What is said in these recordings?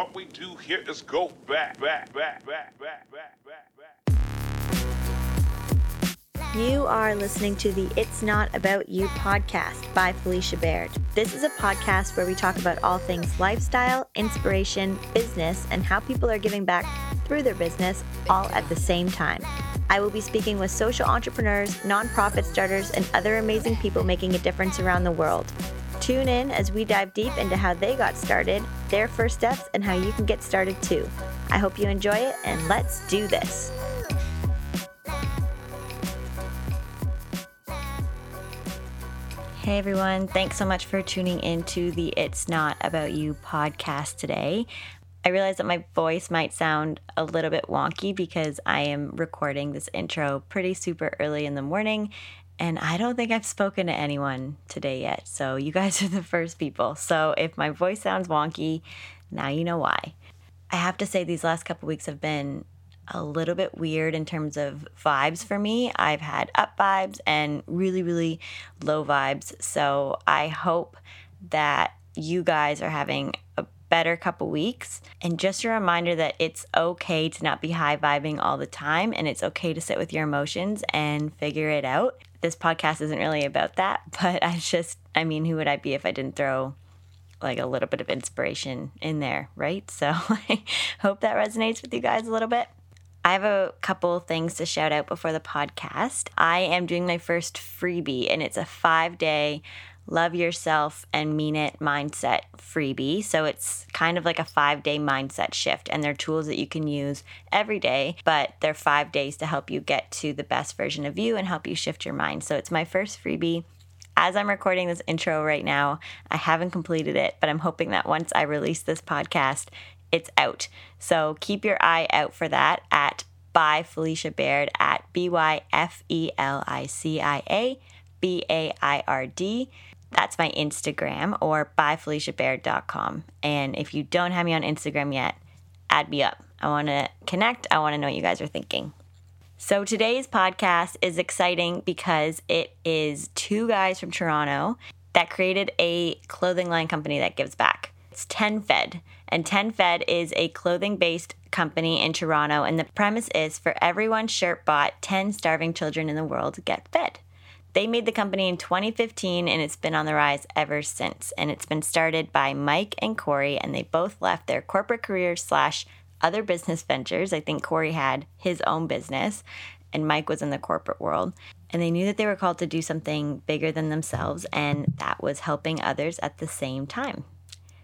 What we do here is go back, back, back, back, back, back, back, back. You are listening to the It's Not About You podcast by Felicia Baird. This is a podcast where we talk about all things lifestyle, inspiration, business, and how people are giving back through their business all at the same time. I will be speaking with social entrepreneurs, nonprofit starters, and other amazing people making a difference around the world. Tune in as we dive deep into how they got started, their first steps, and how you can get started too. I hope you enjoy it, and let's do this. Hey everyone, thanks so much for tuning into the It's Not About You podcast today. I realize that my voice might sound a little bit wonky because I am recording this intro pretty super early in the morning and I don't think I've spoken to anyone today yet. So you guys are the first people. So if my voice sounds wonky, now you know why. I have to say, these last couple weeks have been a little bit weird in terms of vibes for me. I've had up vibes and really, really low vibes. So I hope that you guys are having a better couple weeks. And just a reminder that it's okay to not be high vibing all the time and it's okay to sit with your emotions and figure it out. This podcast isn't really about that, but I just, I mean, who would I be if I didn't throw like a little bit of inspiration in there, right? So I hope that resonates with you guys a little bit. I have a couple things to shout out before the podcast. I am doing my first freebie, and it's a five day love yourself and mean it mindset freebie. So it's kind of like a five day mindset shift, and they're tools that you can use every day, but they're five days to help you get to the best version of you and help you shift your mind. So it's my first freebie. As I'm recording this intro right now, I haven't completed it, but I'm hoping that once I release this podcast, it's out. So keep your eye out for that at by Felicia Baird at B Y F E L I C I A B A I R D. That's my Instagram or byfeliciabaird.com. And if you don't have me on Instagram yet, add me up. I want to connect. I want to know what you guys are thinking. So today's podcast is exciting because it is two guys from Toronto that created a clothing line company that gives back. It's 10 Fed. And 10 Fed is a clothing based company in Toronto. And the premise is for every one shirt bought, 10 starving children in the world get fed. They made the company in 2015 and it's been on the rise ever since. And it's been started by Mike and Corey, and they both left their corporate careers slash other business ventures. I think Corey had his own business and Mike was in the corporate world. And they knew that they were called to do something bigger than themselves, and that was helping others at the same time.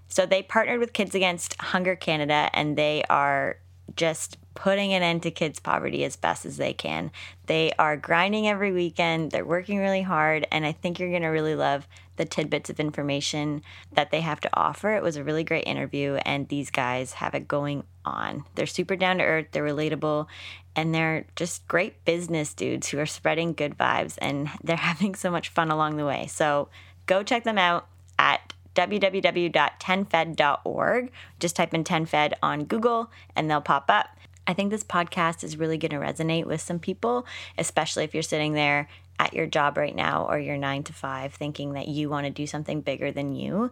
So they partnered with Kids Against Hunger Canada and they are just putting an end to kids' poverty as best as they can. They are grinding every weekend, they're working really hard, and I think you're going to really love the tidbits of information that they have to offer. It was a really great interview, and these guys have it going on. They're super down to earth, they're relatable, and they're just great business dudes who are spreading good vibes, and they're having so much fun along the way. So go check them out at www.10fed.org. Just type in 10fed on Google and they'll pop up. I think this podcast is really going to resonate with some people, especially if you're sitting there at your job right now or your nine to five thinking that you want to do something bigger than you.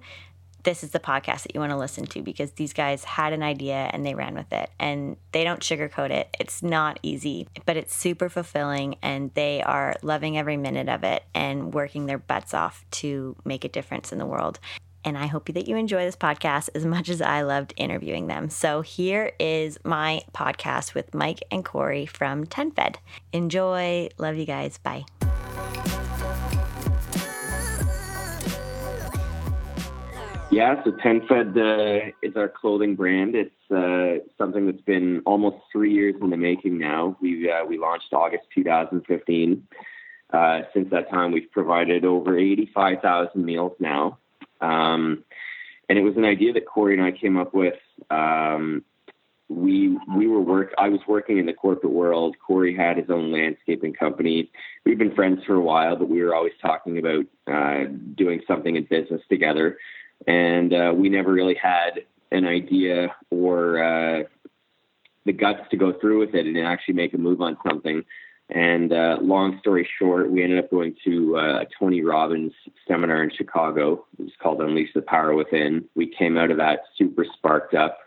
This is the podcast that you want to listen to because these guys had an idea and they ran with it and they don't sugarcoat it. It's not easy, but it's super fulfilling and they are loving every minute of it and working their butts off to make a difference in the world and I hope that you enjoy this podcast as much as I loved interviewing them. So here is my podcast with Mike and Corey from 10Fed. Enjoy. Love you guys. Bye. Yeah, so 10Fed uh, is our clothing brand. It's uh, something that's been almost three years in the making now. We uh, we launched August 2015. Uh, since that time, we've provided over 85,000 meals now. Um, and it was an idea that Corey and I came up with. Um, we we were work. I was working in the corporate world. Corey had his own landscaping company. We've been friends for a while, but we were always talking about uh, doing something in business together, and uh, we never really had an idea or uh, the guts to go through with it and actually make a move on something. And uh, long story short, we ended up going to uh, a Tony Robbins seminar in Chicago. It was called Unleash the Power Within. We came out of that super sparked up.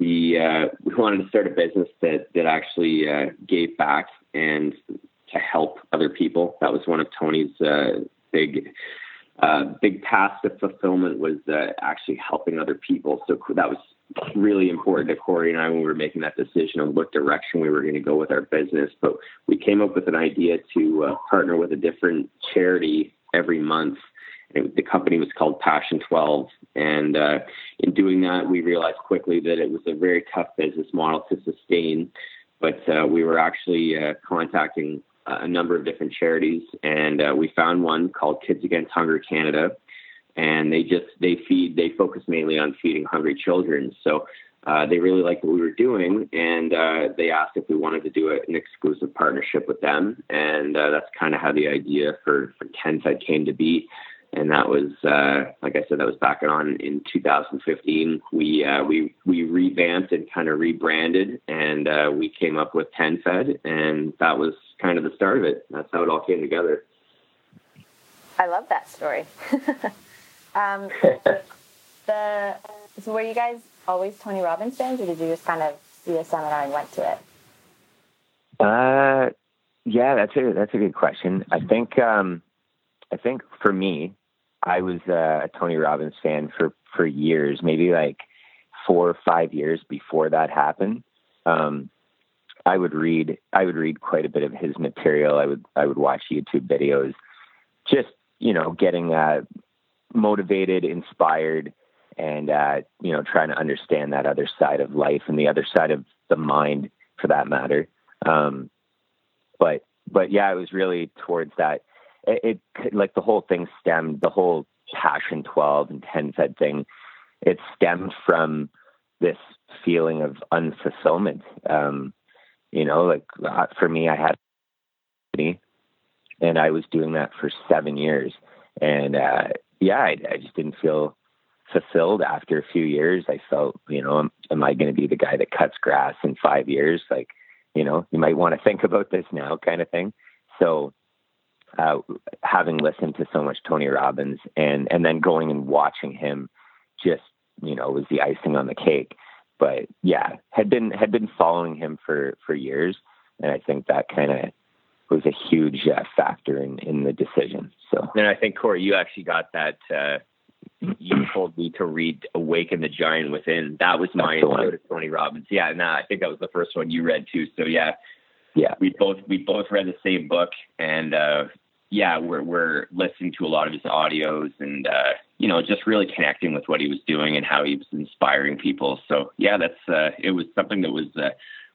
we uh, we wanted to start a business that that actually uh, gave back and to help other people. That was one of Tony's uh, big uh, big task of fulfillment was actually helping other people. So that was really important to Corey and I when we were making that decision on what direction we were going to go with our business. But we came up with an idea to uh, partner with a different charity every month. The company was called Passion 12. And uh, in doing that, we realized quickly that it was a very tough business model to sustain. But uh, we were actually uh, contacting a number of different charities, and uh, we found one called Kids Against Hunger Canada, and they just they feed they focus mainly on feeding hungry children. So uh, they really liked what we were doing, and uh, they asked if we wanted to do an exclusive partnership with them, and uh, that's kind of how the idea for for TenFed came to be and that was uh, like I said, that was back on in 2015. We uh, we we revamped and kind of rebranded, and uh, we came up with TenFed, and that was kind of the start of it. That's how it all came together. I love that story. um, the so were you guys always Tony Robbins fans, or did you just kind of see a seminar and went to it? Uh, yeah, that's a that's a good question. I think um, I think for me, I was a Tony Robbins fan for for years, maybe like four or five years before that happened. Um, I would read I would read quite a bit of his material. I would I would watch YouTube videos, just you know, getting uh, motivated, inspired, and uh, you know, trying to understand that other side of life and the other side of the mind, for that matter. Um, but but yeah, it was really towards that it, it like the whole thing stemmed the whole passion 12 and 10 fed thing it stemmed from this feeling of unfulfillment um you know like uh, for me i had and i was doing that for seven years and uh yeah i, I just didn't feel fulfilled after a few years. I felt you know am, am i going to be the guy that cuts grass in five years? Like you know you might want to think about this now kind of thing. So uh, having listened to so much Tony Robbins and and then going and watching him just you know was the icing on the cake. But yeah, had been had been following him for for years, and I think that kind of was a huge uh, factor in in the decision. So and I think Corey, you actually got that. Uh, you told me to read "Awaken the Giant Within." That was my intro to Tony Robbins. Yeah, nah, I think that was the first one you read too. So yeah, yeah, we both we both read the same book, and uh, yeah, we're we're listening to a lot of his audios and uh, you know just really connecting with what he was doing and how he was inspiring people. So yeah, that's uh, it was something that was uh,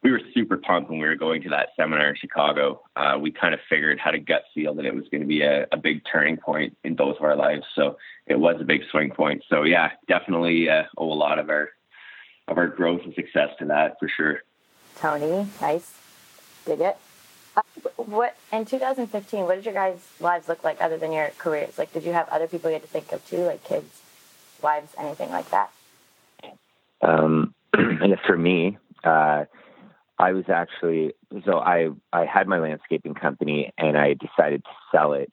we were super pumped when we were going to that seminar in Chicago. Uh, we kind of figured had a gut feel that it was going to be a, a big turning point in both of our lives. So it was a big swing point. So yeah, definitely uh, owe a lot of our of our growth and success to that for sure. Tony, nice, dig it what in 2015? What did your guys' lives look like other than your careers? Like, did you have other people you had to think of too, like kids, wives, anything like that? Um, and for me, uh, I was actually so I I had my landscaping company and I decided to sell it.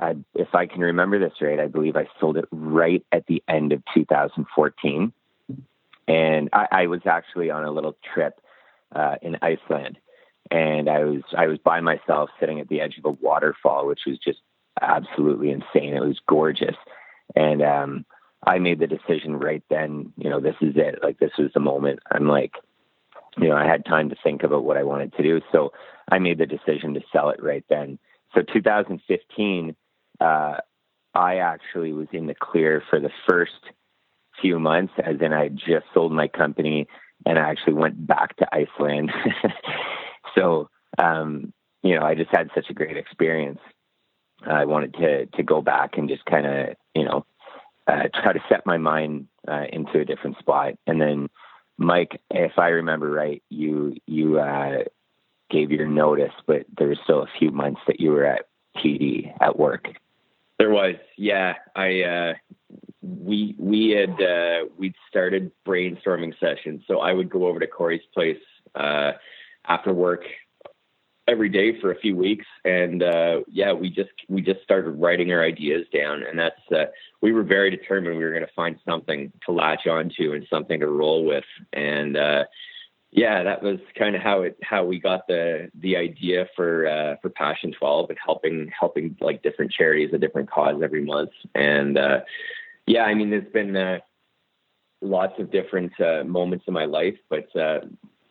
I, if I can remember this right, I believe I sold it right at the end of 2014, and I, I was actually on a little trip uh, in Iceland and I was I was by myself sitting at the edge of a waterfall, which was just absolutely insane. It was gorgeous, and um, I made the decision right then. You know, this is it. Like this was the moment. I'm like, you know, I had time to think about what I wanted to do, so I made the decision to sell it right then. So 2015, uh, I actually was in the clear for the first few months, as in I just sold my company and I actually went back to Iceland So, um, you know, I just had such a great experience. I wanted to to go back and just kind of, you know, uh, try to set my mind uh, into a different spot. And then, Mike, if I remember right, you you uh, gave your notice, but there was still a few months that you were at TD at work. There was, yeah. I uh, we we had uh, we'd started brainstorming sessions, so I would go over to Corey's place uh, after work every day for a few weeks, and uh, yeah, we just we just started writing our ideas down, and that's uh, we were very determined we were going to find something to latch onto and something to roll with, and uh, yeah, that was kind of how it how we got the the idea for uh, for Passion Twelve and helping helping like different charities, a different cause every month, and uh, yeah, I mean, there's been uh, lots of different moments in my life, but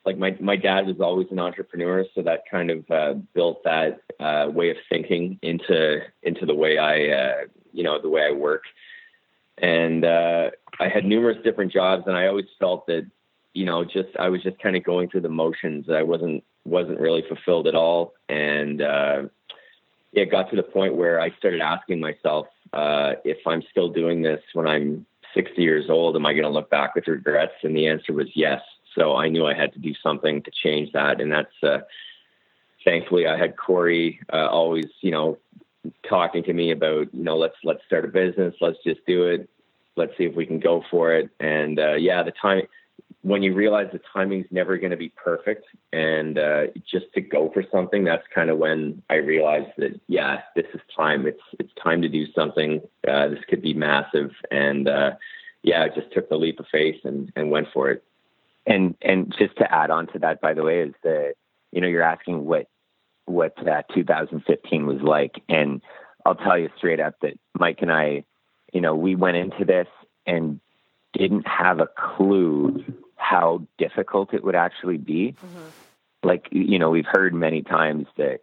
like my my dad was always an entrepreneur, so that kind of uh, built that uh, way of thinking into into the way I uh, you know the way I work. And uh, I had numerous different jobs, and I always felt that you know just I was just kind of going through the motions. I wasn't wasn't really fulfilled at all, and uh, it got to the point where I started asking myself uh, if I'm still doing this when I'm 60 years old, am I going to look back with regrets? And the answer was yes. So I knew I had to do something to change that. And that's, uh, thankfully I had Corey, uh, always, you know, talking to me about, you know, let's, let's start a business. Let's just do it. Let's see if we can go for it. And, uh, yeah, the time, when you realize the timing's never going to be perfect and uh, just to go for something, that's kind of when I realized that, yeah, this is time. It's, it's time to do something. Uh, this could be massive. And, uh, yeah, I just took the leap of faith and, and went for it. And and just to add on to that, by the way, is that you know you're asking what what uh, 2015 was like, and I'll tell you straight up that Mike and I, you know, we went into this and didn't have a clue how difficult it would actually be. Mm-hmm. Like you know, we've heard many times that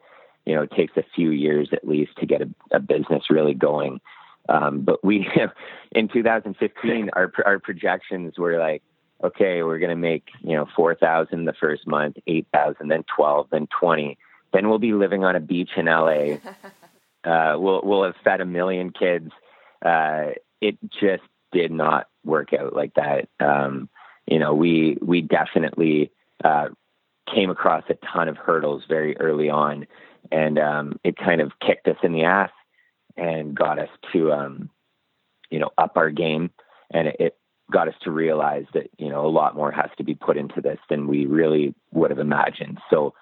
you know it takes a few years at least to get a, a business really going. Um, but we, in 2015, our our projections were like okay, we're going to make, you know, 4,000 the first month, 8,000, then 12, then 20. Then we'll be living on a beach in LA. Uh, we'll, we'll have fed a million kids. Uh, it just did not work out like that. Um, you know, we, we definitely, uh, came across a ton of hurdles very early on and, um, it kind of kicked us in the ass and got us to, um, you know, up our game. And it, it got us to realize that you know a lot more has to be put into this than we really would have imagined. So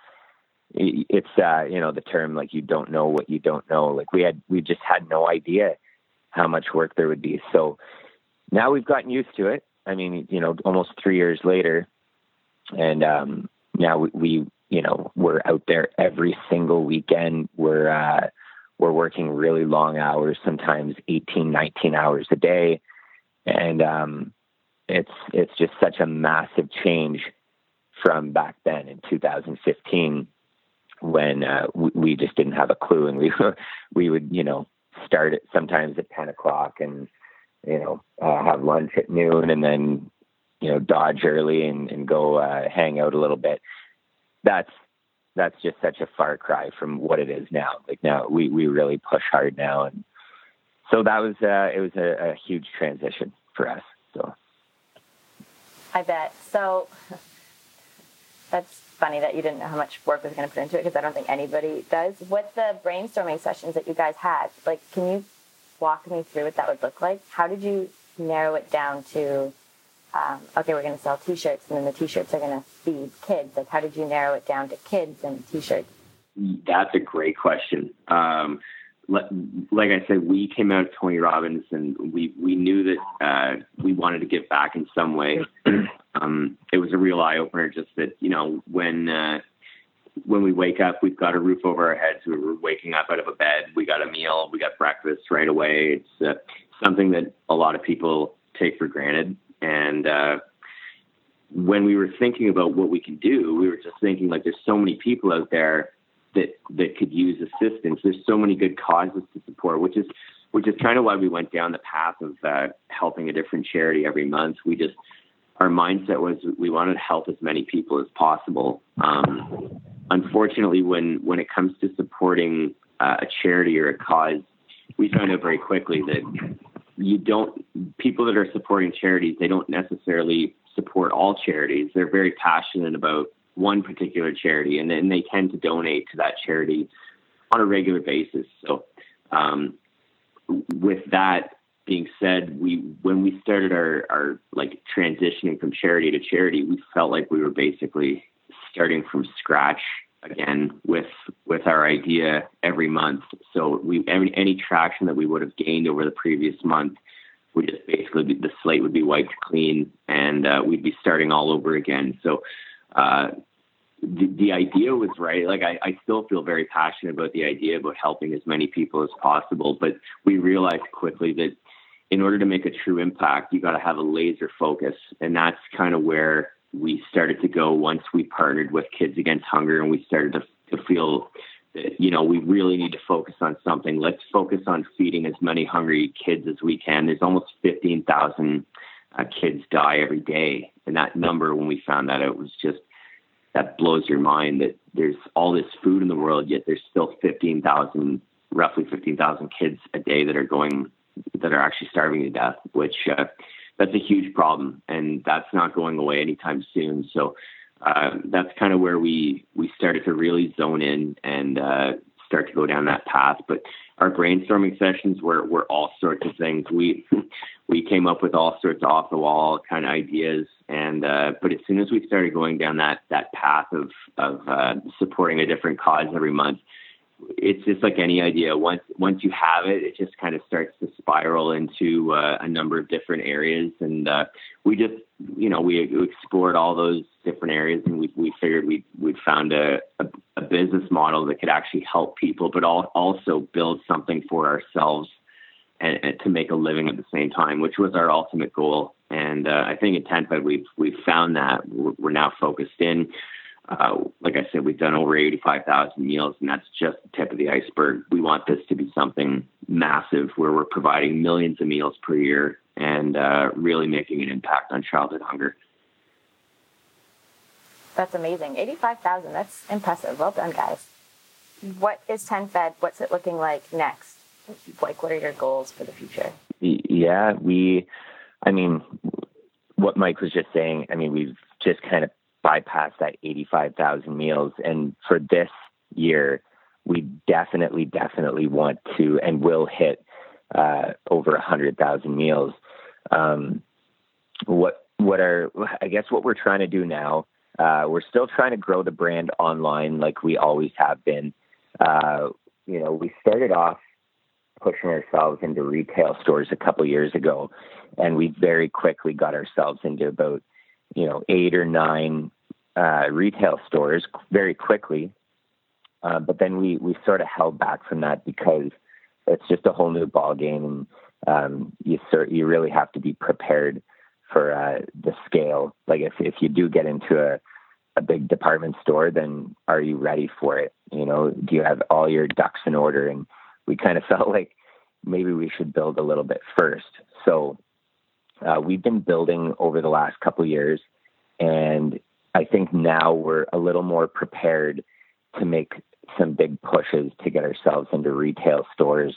it's uh, you know the term like you don't know what you don't know. Like we had we just had no idea how much work there would be. So now we've gotten used to it. I mean, you know, almost three years later, and um, now we, we you know we're out there every single weekend. We're uh, we're working really long hours, sometimes 18, 19 hours a day and um, it's it's just such a massive change from back then in 2015 when uh, we, we, just didn't have a clue and we we would you know start it sometimes at 10 o'clock and you know uh, have lunch at noon and then you know dodge early and, and go uh, hang out a little bit. That's that's just such a far cry from what it is now. Like now we we really push hard now and so that was uh, it was a, a huge transition for us. So I bet. So that's funny that you didn't know how much work was going to put into it because I don't think anybody does. What the brainstorming sessions that you guys had, like, can you walk me through what that would look like? How did you narrow it down to, um, okay, we're going to sell T-shirts, and then the T-shirts are going to feed kids? Like, how did you narrow it down to kids and T-shirts? That's a great question. Um, like I said, we came out of Tony Robbins and we, we knew that uh, we wanted to give back in some way. um, it was a real eye opener just that, you know, when, uh, when we wake up, we've got a roof over our heads. We're waking up out of a bed. We got a meal. We got breakfast right away. It's uh, something that a lot of people take for granted. And uh, when we were thinking about what we can do, we were just thinking like there's so many people out there that that could use assistance. There's so many good causes to support, which is which is kind of why we went down the path of uh, helping a different charity every month. We just our mindset was we wanted to help as many people as possible. Um, unfortunately, when when it comes to supporting uh, a charity or a cause, we found out very quickly that you don't people that are supporting charities they don't necessarily support all charities. They're very passionate about one particular charity, and then they tend to donate to that charity on a regular basis. So, um, with that being said, we when we started our our like transitioning from charity to charity, we felt like we were basically starting from scratch again with with our idea every month. So we any, any traction that we would have gained over the previous month would just basically the slate would be wiped clean and uh, we'd be starting all over again. So uh, the, the idea was right. Like I, I still feel very passionate about the idea about helping as many people as possible, but we realized quickly that in order to make a true impact, you got to have a laser focus, and that's kind of where we started to go once we partnered with Kids Against Hunger, and we started to, to feel that you know we really need to focus on something. Let's focus on feeding as many hungry kids as we can. There's almost fifteen thousand uh, kids die every day, and that number when we found that out was just that blows your mind that there's all this food in the world, yet there's still 15,000, roughly 15,000 kids a day that are going, that are actually starving to death, which uh, that's a huge problem. And that's not going away anytime soon. So uh, that's kind of where we, we started to really zone in and uh, start to go down that path. But our brainstorming sessions were, were all sorts of things. We, we came up with all sorts of off the wall kind of ideas. And, uh, but as soon as we started going down that, that path of, of, uh, supporting a different cause every month, it's just like any idea. Once once you have it, it just kind of starts to spiral into uh, a number of different areas. And uh, we just, you know, we explored all those different areas, and we we figured we we'd found a, a, a business model that could actually help people, but all, also build something for ourselves and, and, to make a living at the same time, which was our ultimate goal. And uh, I think at TenFed we've we've found that we're, we're now focused in. Uh, like I said, we've done over 85,000 meals, and that's just the tip of the iceberg. We want this to be something massive where we're providing millions of meals per year and uh, really making an impact on childhood hunger. That's amazing. 85,000, that's impressive. Well done, guys. What is TenFed? What's it looking like next? Like, what are your goals for the future? Yeah, we, I mean, what Mike was just saying, I mean, we've just kind of bypass that 85,000 meals. And for this year, we definitely, definitely want to and will hit uh, over 100,000 meals. Um, what what are I guess what we're trying to do now? Uh, we're still trying to grow the brand online like we always have been. Uh, you know, we started off pushing ourselves into retail stores a couple years ago, and we very quickly got ourselves into about you know, eight or nine uh, retail stores very quickly. Uh, but then we, we sort of held back from that because it's just a whole new ball game, and um, you sort you really have to be prepared for uh, the scale. Like if if you do get into a a big department store, then are you ready for it? You know, do you have all your ducks in order? And we kind of felt like maybe we should build a little bit first. So uh, we've been building over the last couple years, and I think now we're a little more prepared to make some big pushes to get ourselves into retail stores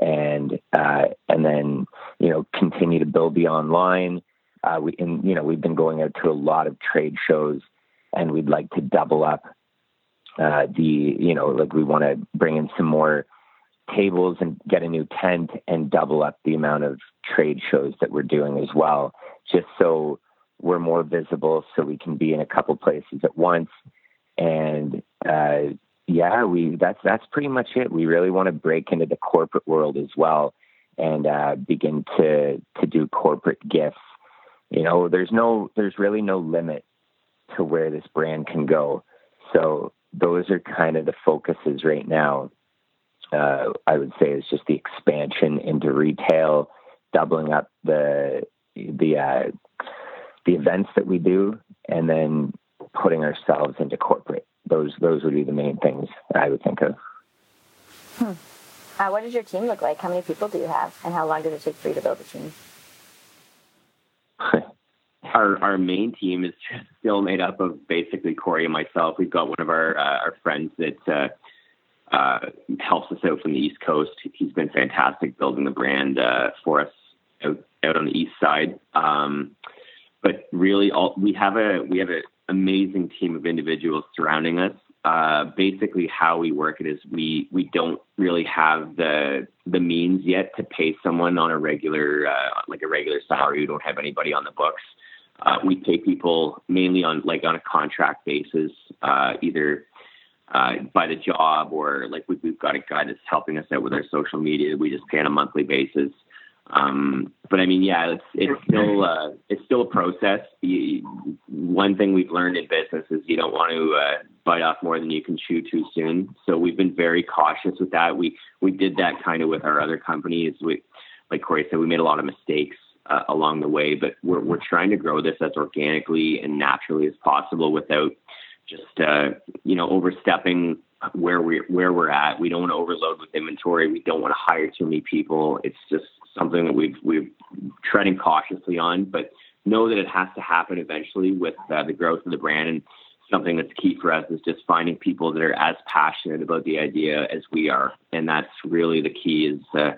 and uh, and then you know continue to build the online. Uh, we and you know we've been going out to a lot of trade shows, and we'd like to double up uh, the you know like we want to bring in some more tables and get a new tent and double up the amount of trade shows that we're doing as well, just so we're more visible, so we can be in a couple places at once. And uh, yeah, we that's that's pretty much it. We really want to break into the corporate world as well and uh, begin to to do corporate gifts. You know, there's no there's really no limit to where this brand can go. So those are kind of the focuses right now uh, I would say is just the expansion into retail, doubling up the the uh, the events that we do, and then putting ourselves into corporate. Those those would be the main things I would think of. Hmm. Uh, what does your team look like? How many people do you have, and how long does it take for you to build a team? our our main team is still made up of basically Corey and myself. We've got one of our uh, our friends that uh, uh, helps us out from the East Coast. He's been fantastic building the brand uh, for us out, out on the East Side. Um, but really, all, we have a we have an amazing team of individuals surrounding us. Uh, basically, how we work it is we we don't really have the the means yet to pay someone on a regular uh, like a regular salary. We don't have anybody on the books. Uh, we pay people mainly on like on a contract basis, uh, either uh, by the job or like we, have got a guy that's helping us out with our social media. We just pay on a monthly basis. Um, but I mean, yeah, it's it's still uh, it's still a process. You, one thing we've learned in business is you don't want to uh, bite off more than you can chew too soon. So we've been very cautious with that. We we did that kind of with our other companies. We, like Corey said, we made a lot of mistakes uh, along the way, but we're we're trying to grow this as organically and naturally as possible without just uh, you know overstepping where we where we're at. We don't want to overload with inventory. We don't want to hire too many people. It's just something that we've we've treading cautiously on, but know that it has to happen eventually with uh, the growth of the brand. And something that's key for us is just finding people that are as passionate about the idea as we are, and that's really the key is uh,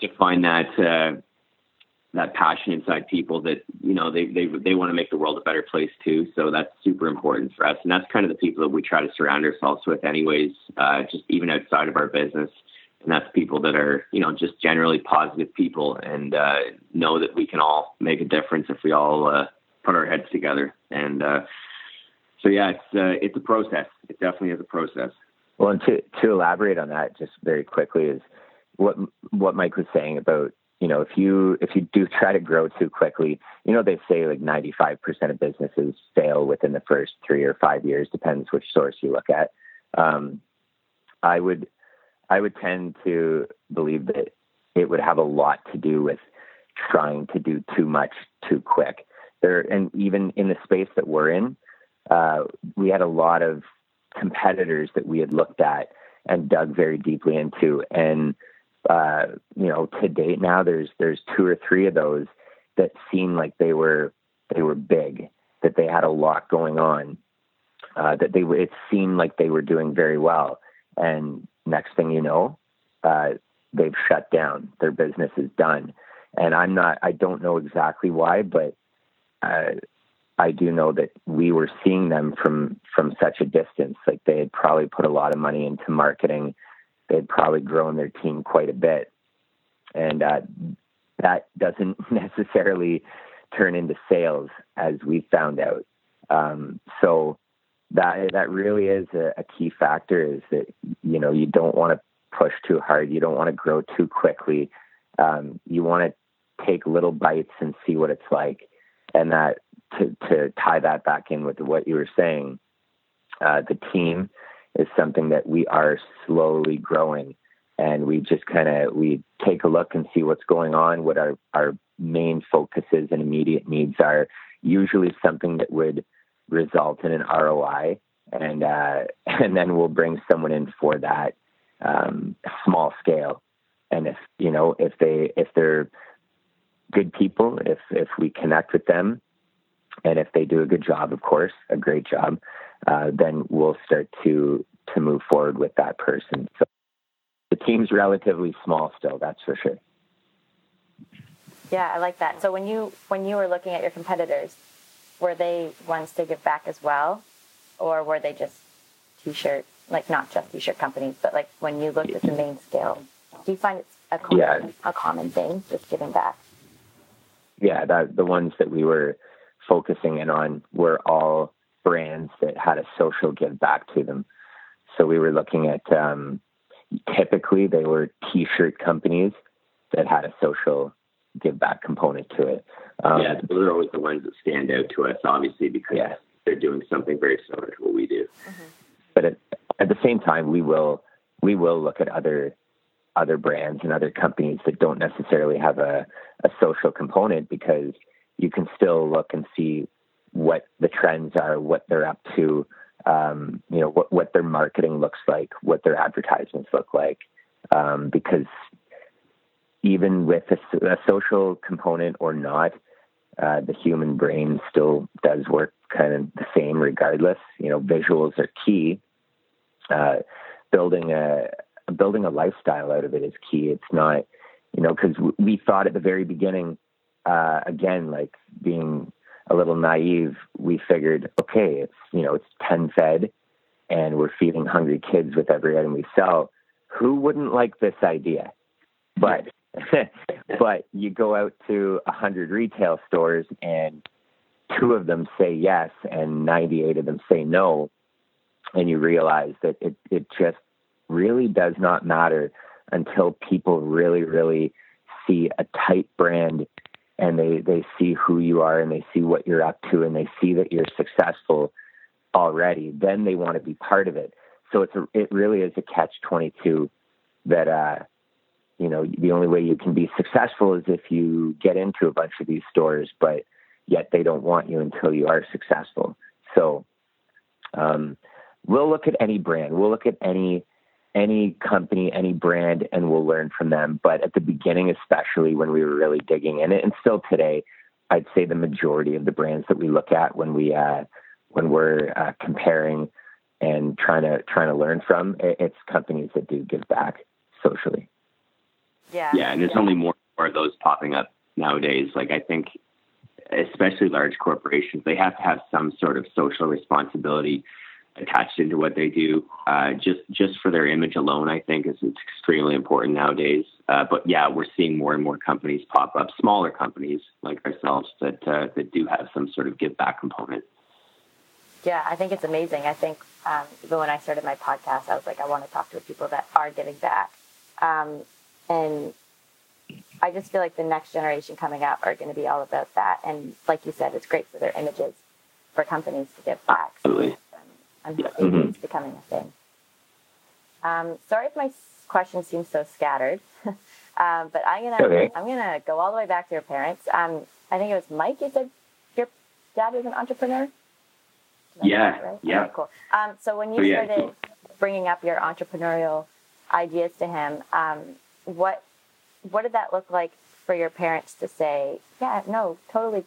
to find that. Uh, that passion inside people that you know they they they want to make the world a better place too. So that's super important for us, and that's kind of the people that we try to surround ourselves with, anyways. Uh, just even outside of our business, and that's people that are you know just generally positive people and uh, know that we can all make a difference if we all uh, put our heads together and uh, so yeah it's uh, it's a process it definitely is a process well and to to elaborate on that just very quickly is what what Mike was saying about you know if you if you do try to grow too quickly you know they say like 95% of businesses fail within the first 3 or 5 years depends which source you look at um, I would I would tend to believe that it would have a lot to do with trying to do too much too quick. There, and even in the space that we're in, uh, we had a lot of competitors that we had looked at and dug very deeply into. And uh, you know, to date now, there's there's two or three of those that seem like they were they were big, that they had a lot going on, uh, that they it seemed like they were doing very well. And next thing you know, uh, they've shut down. Their business is done. And I'm not, I don't know exactly why, but uh, I do know that we were seeing them from from such a distance. Like they had probably put a lot of money into marketing. They had probably grown their team quite a bit, and uh, that doesn't necessarily turn into sales, as we found out. Um, so that that really is a, a key factor is that you know you don't want to push too hard. You don't want to grow too quickly. Um, you want to take little bites and see what it's like. And that to, to tie that back in with what you were saying uh, the team is something that we are slowly growing and we just kind of we take a look and see what's going on what our our main focuses and immediate needs are usually something that would result in an ROI, and uh, and then we'll bring someone in for that um, small scale. And if you know if they if they're good people, if if we connect with them, and if they do a good job, of course, a great job, uh, then we'll start to to move forward with that person. So the team's relatively small still, that's for sure. Yeah, I like that. So when you when you were looking at your competitors, were they ones to give back as well, or were they just t-shirt, like not just t-shirt companies, but like when you looked at the main scale, do you find it's a common, yeah. a common thing, just giving back? Yeah, that the ones that we were focusing in on were all brands that had a social give back to them. So we were looking at um, typically they were t-shirt companies that had a social give back component to it. Um, yeah, those are always the ones that stand out to us, obviously, because yeah. they're doing something very similar to what we do. Mm-hmm. But at, at the same time, we will we will look at other other brands and other companies that don't necessarily have a, a social component because you can still look and see what the trends are, what they're up to, um, you know, what, what their marketing looks like, what their advertisements look like. Um, because even with a, a social component or not, uh, the human brain still does work kind of the same regardless. You know, visuals are key. Uh, building a building a lifestyle out of it is key. It's not, you know, because we thought at the very beginning, uh, again, like being a little naive, we figured, okay, it's you know, it's ten fed, and we're feeding hungry kids with every item we sell. Who wouldn't like this idea? But but you go out to a hundred retail stores and two of them say yes and 98 of them say no. and you realize that it, it just really does not matter until people really, really see a tight brand and they, they see who you are and they see what you're up to and they see that you're successful already, then they want to be part of it. So it's a, it really is a catch 22 that, uh, you know, the only way you can be successful is if you get into a bunch of these stores, but yet they don't want you until you are successful. So, um, we'll look at any brand. We'll look at any any company, any brand, and we'll learn from them. But at the beginning, especially when we were really digging in it, and still today, I'd say the majority of the brands that we look at when we uh, when we're uh, comparing and trying to trying to learn from, it's companies that do give back socially. Yeah, yeah, and there's yeah. only more of those popping up nowadays. Like I think, especially large corporations, they have to have some sort of social responsibility attached into what they do. Uh, just just for their image alone, I think is it's extremely important nowadays. Uh, but yeah, we're seeing more and more companies pop up, smaller companies like ourselves that uh, that do have some sort of give back component. Yeah, I think it's amazing. I think um, even when I started my podcast, I was like, I want to talk to people that are giving back, um, and I just feel like the next generation coming up are going to be all about that. And like you said, it's great for their images for companies to give back. Absolutely and mm-hmm. it's becoming a thing. Um, sorry if my question seems so scattered, um, but I'm gonna okay. I'm gonna go all the way back to your parents. Um, I think it was Mike. You said your dad was an entrepreneur. Yeah, right? yeah. Okay, cool. Um, so when you yeah, started bringing up your entrepreneurial ideas to him, um, what what did that look like for your parents to say? Yeah, no, totally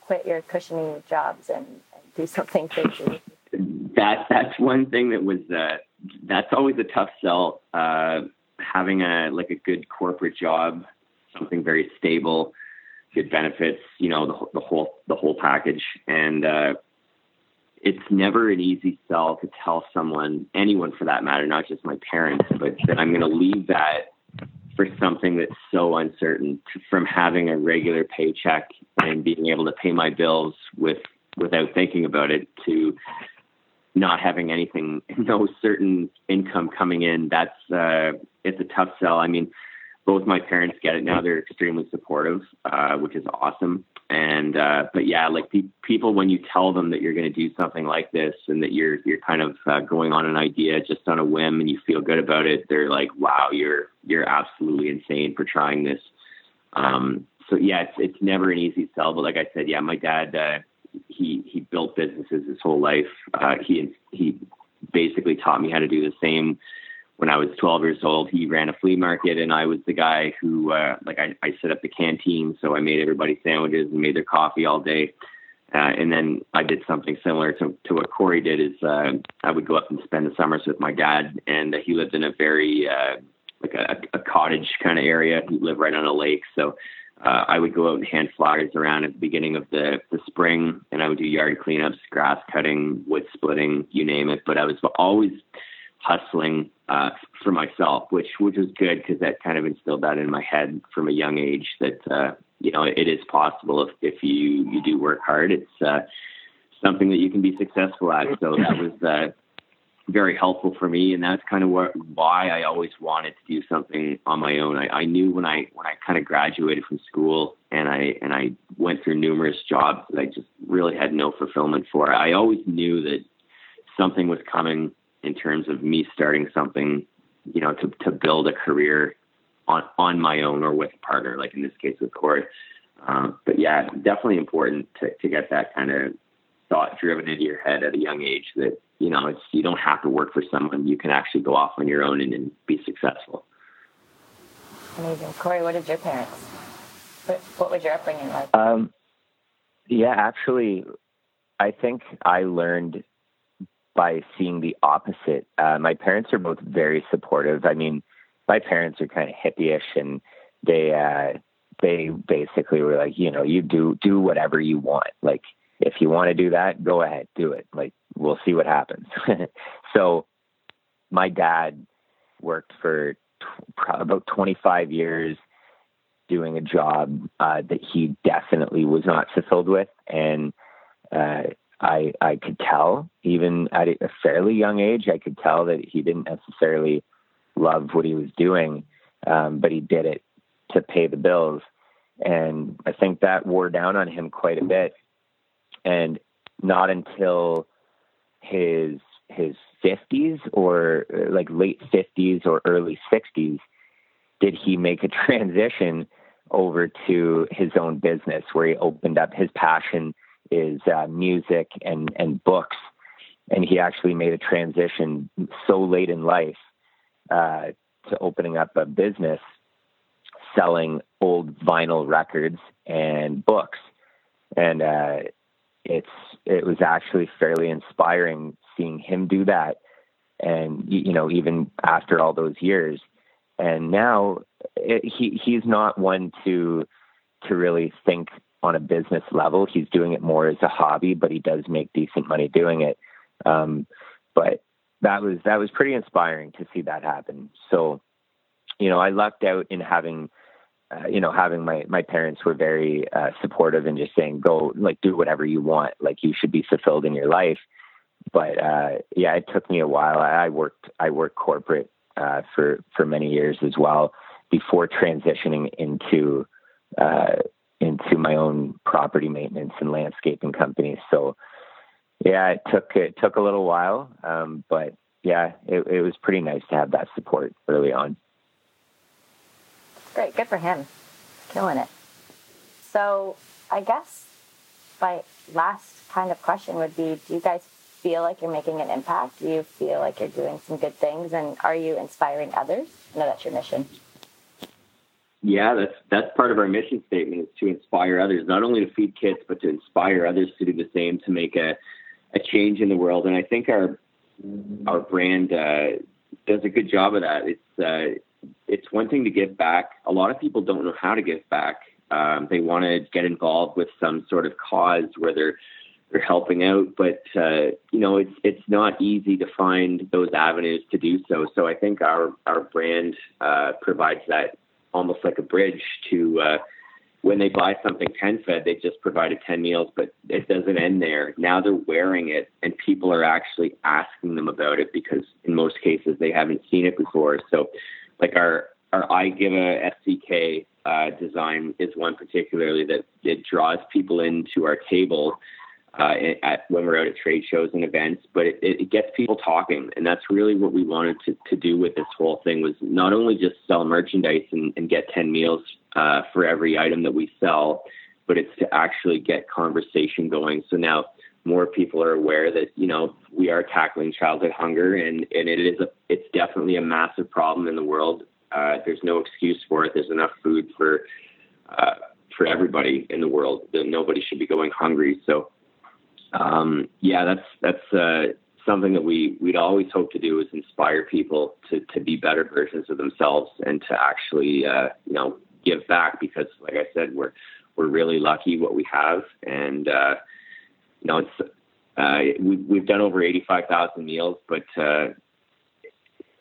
quit your cushiony jobs and, and do something crazy that that's one thing that was uh, that's always a tough sell. Uh, having a like a good corporate job, something very stable, good benefits, you know, the, the whole the whole package, and uh, it's never an easy sell to tell someone, anyone for that matter, not just my parents, but that I'm going to leave that for something that's so uncertain from having a regular paycheck and being able to pay my bills with without thinking about it to not having anything, no certain income coming in, that's uh, it's a tough sell. I mean, both my parents get it now; they're extremely supportive, uh, which is awesome. And uh, but yeah, like pe- people, when you tell them that you're going to do something like this and that you're you're kind of uh, going on an idea just on a whim and you feel good about it, they're like, "Wow, you're you're absolutely insane for trying this." Um, so yeah, it's it's never an easy sell. But like I said, yeah, my dad uh, he he built businesses his whole life. Uh, he he basically taught me how to do the same. When I was 12 years old, he ran a flea market, and I was the guy who, uh, like, I, I set up the canteen, so I made everybody sandwiches and made their coffee all day. Uh, and then I did something similar to, to what Corey did. Is uh, I would go up and spend the summers with my dad, and he lived in a very uh, like a, a cottage kind of area. He lived right on a lake, so uh, I would go out and hand flowers around at the beginning of the, the spring, and I would do yard cleanups, grass cutting, wood splitting, you name it. But I was always hustling uh, for myself, which which was good because that kind of instilled that in my head from a young age that uh, you know it is possible if if you you do work hard, it's uh, something that you can be successful at. So that was uh, very helpful for me, and that's kind of why I always wanted to do something on my own. I, I knew when I when I kind of graduated from school and I and I went through numerous jobs that I just really had no fulfillment for. I always knew that something was coming in terms of me starting something, you know, to to build a career on on my own or with a partner, like in this case with Corey. Um, but yeah, definitely important to to get that kind of thought driven into your head at a young age that you know it's you don't have to work for someone. You can actually go off on your own and, and be successful. Amazing. Corey what did your parents? What, what was your upbringing like? Um, yeah actually i think i learned by seeing the opposite. Uh, my parents are both very supportive. I mean my parents are kind of hippie-ish and they uh, they basically were like you know you do do whatever you want. Like if you want to do that, go ahead, do it. Like we'll see what happens. so my dad worked for about 25 years doing a job uh, that he definitely was not fulfilled with. And uh, I I could tell even at a fairly young age I could tell that he didn't necessarily love what he was doing, um, but he did it to pay the bills, and I think that wore down on him quite a bit. And not until his his 50s or uh, like late 50s or early 60s did he make a transition over to his own business where he opened up. His passion is uh, music and and books and he actually made a transition so late in life uh, to opening up a business selling old vinyl records and books. And uh, it's it was actually fairly inspiring seeing him do that and you know even after all those years. And now it, he he's not one to to really think on a business level. He's doing it more as a hobby but he does make decent money doing it. Um, but that was that was pretty inspiring to see that happen. So you know i lucked out in having uh, you know, having my my parents were very uh, supportive and just saying, "Go, like, do whatever you want. Like, you should be fulfilled in your life." But uh, yeah, it took me a while. I, worked I worked corporate uh, for for many years as well before transitioning into uh, into my own property maintenance and landscaping company. So yeah, it took it took a little while, um, but yeah, it, it was pretty nice to have that support early on great. Good for him. Killing it. So I guess my last kind of question would be do you guys feel like you're making an impact? Do you feel like you're doing some good things and are you inspiring others? I know that's your mission. Yeah, that's that's part of our mission statement is to inspire others, not only to feed kids, but to inspire others to do the same, to make a, a change in the world. And I think our our brand uh, does a good job of that. It's uh, it's one thing to give back. A lot of people don't know how to give back. Um, they want to get involved with some sort of cause where they're they're helping out, but uh, you know it's it's not easy to find those avenues to do so. So I think our our brand uh, provides that almost like a bridge to uh, when they buy something ten fed, they just provided ten meals, but it doesn't end there. Now they're wearing it, and people are actually asking them about it because in most cases they haven't seen it before. So like our our I give a SCK uh, design is one particularly that it draws people into our table uh, at, when we're out at trade shows and events, but it, it gets people talking, and that's really what we wanted to, to do with this whole thing was not only just sell merchandise and, and get ten meals uh, for every item that we sell, but it's to actually get conversation going. So now more people are aware that you know we are tackling childhood hunger, and and it is a it's definitely a massive problem in the world. Uh, there's no excuse for it. There's enough food for uh, for everybody in the world. Nobody should be going hungry. So um, yeah, that's that's uh, something that we we'd always hope to do is inspire people to to be better versions of themselves and to actually uh, you know give back because like I said we're we're really lucky what we have and uh, you know, it's uh, we, we've done over 85,000 meals, but uh,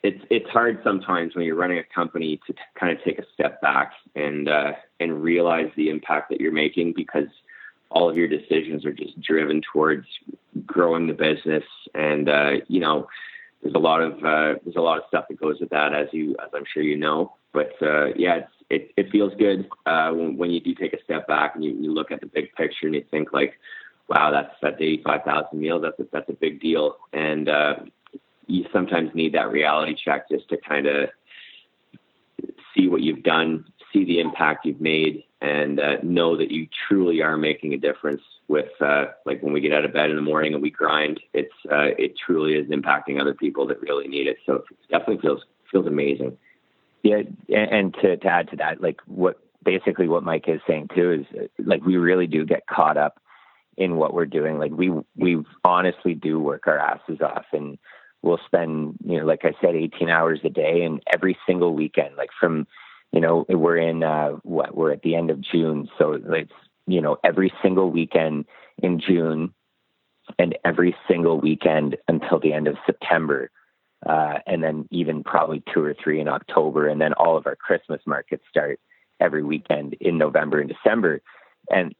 it's it's hard sometimes when you're running a company to t- kind of take a step back and uh, and realize the impact that you're making because all of your decisions are just driven towards growing the business. And uh, you know there's a lot of uh, there's a lot of stuff that goes with that as you as I'm sure you know. But uh, yeah it it feels good uh, when, when you do take a step back and you, you look at the big picture and you think like wow, that's that's eighty five thousand meals. That's a, that's a big deal, and uh, you sometimes need that reality check just to kind of see what you've done, see the impact you've made, and uh, know that you truly are making a difference. With uh, like when we get out of bed in the morning and we grind, it's uh, it truly is impacting other people that really need it. So it definitely feels feels amazing. Yeah, and to to add to that, like what basically what Mike is saying too is like we really do get caught up in what we're doing. Like we we honestly do work our asses off, and we'll spend you know like I said, 18 hours a day, and every single weekend. Like from you know we're in uh, what we're at the end of June, so it's you know every single weekend in June, and every single weekend until the end of September. Uh, and then even probably two or three in October, and then all of our Christmas markets start every weekend in November and December. And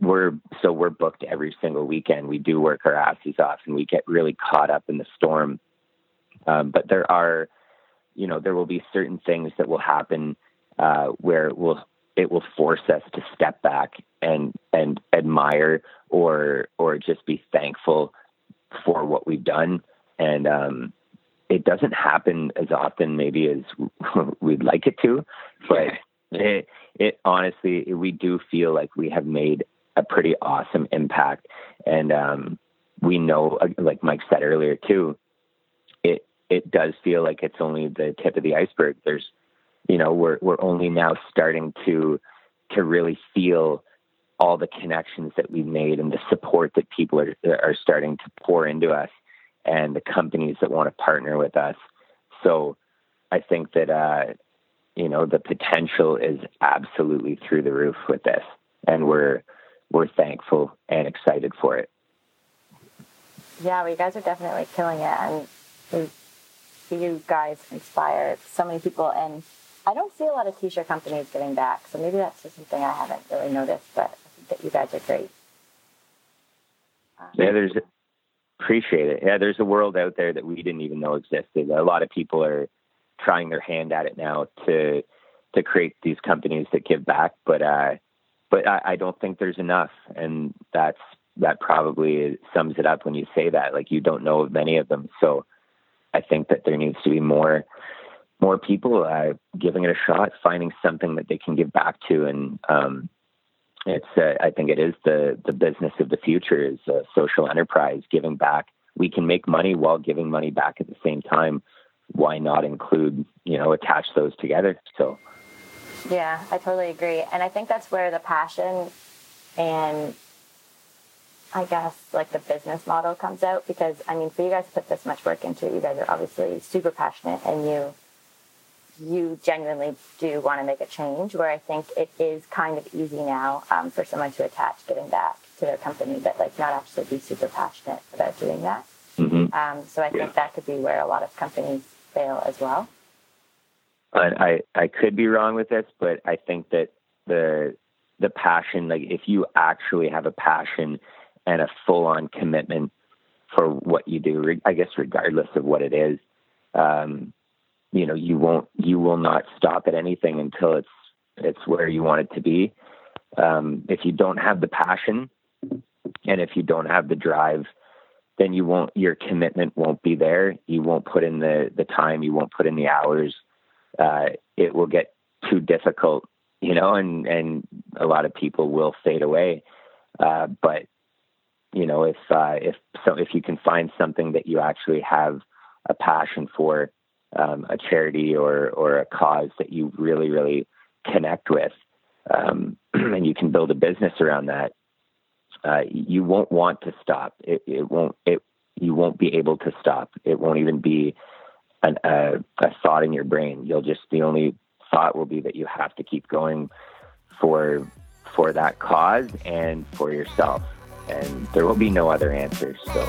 we're so we're booked every single weekend. We do work our asses off, and we get really caught up in the storm. Um, but there are, you know, there will be certain things that will happen uh, where it will it will force us to step back and and admire or or just be thankful for what we've done. And um, it doesn't happen as often, maybe as we'd like it to, but it, it honestly, we do feel like we have made a pretty awesome impact. And um, we know, uh, like Mike said earlier too, it it does feel like it's only the tip of the iceberg. There's, you know, we're we're only now starting to to really feel all the connections that we've made and the support that people are are starting to pour into us and the companies that want to partner with us. So I think that uh, you know the potential is absolutely through the roof with this, and we're we're thankful and excited for it. Yeah, well, you guys are definitely killing it, and you guys inspire so many people. And I don't see a lot of t-shirt companies getting back, so maybe that's just something I haven't really noticed. But I think that you guys are great. Um, yeah, there's appreciate it. Yeah, there's a world out there that we didn't even know existed. A lot of people are trying their hand at it now to to create these companies that give back, but uh, but I, I don't think there's enough, and that's that probably sums it up when you say that. Like you don't know of many of them, so I think that there needs to be more more people uh, giving it a shot, finding something that they can give back to, and um, it's uh, I think it is the the business of the future is social enterprise giving back. We can make money while giving money back at the same time. Why not include you know attach those together? So yeah, I totally agree, and I think that's where the passion and I guess like the business model comes out because I mean for you guys to put this much work into it, you guys are obviously super passionate and you you genuinely do want to make a change, where I think it is kind of easy now um, for someone to attach giving back to their company, but like not actually be super passionate about doing that. Mm-hmm. Um, so I think yeah. that could be where a lot of companies fail as well. I, I I could be wrong with this, but I think that the the passion, like if you actually have a passion and a full on commitment for what you do, I guess regardless of what it is, um, you know you won't you will not stop at anything until it's it's where you want it to be um, if you don't have the passion and if you don't have the drive then you won't your commitment won't be there. You won't put in the the time. You won't put in the hours. Uh, it will get too difficult you know and and a lot of people will fade away. Uh, but you know if uh, if so if you can find something that you actually have a passion for um, a charity or or a cause that you really really connect with, um, and you can build a business around that, uh, you won't want to stop. It, it won't. It you won't be able to stop. It won't even be an, a, a thought in your brain. You'll just the only thought will be that you have to keep going for for that cause and for yourself, and there will be no other answers. So.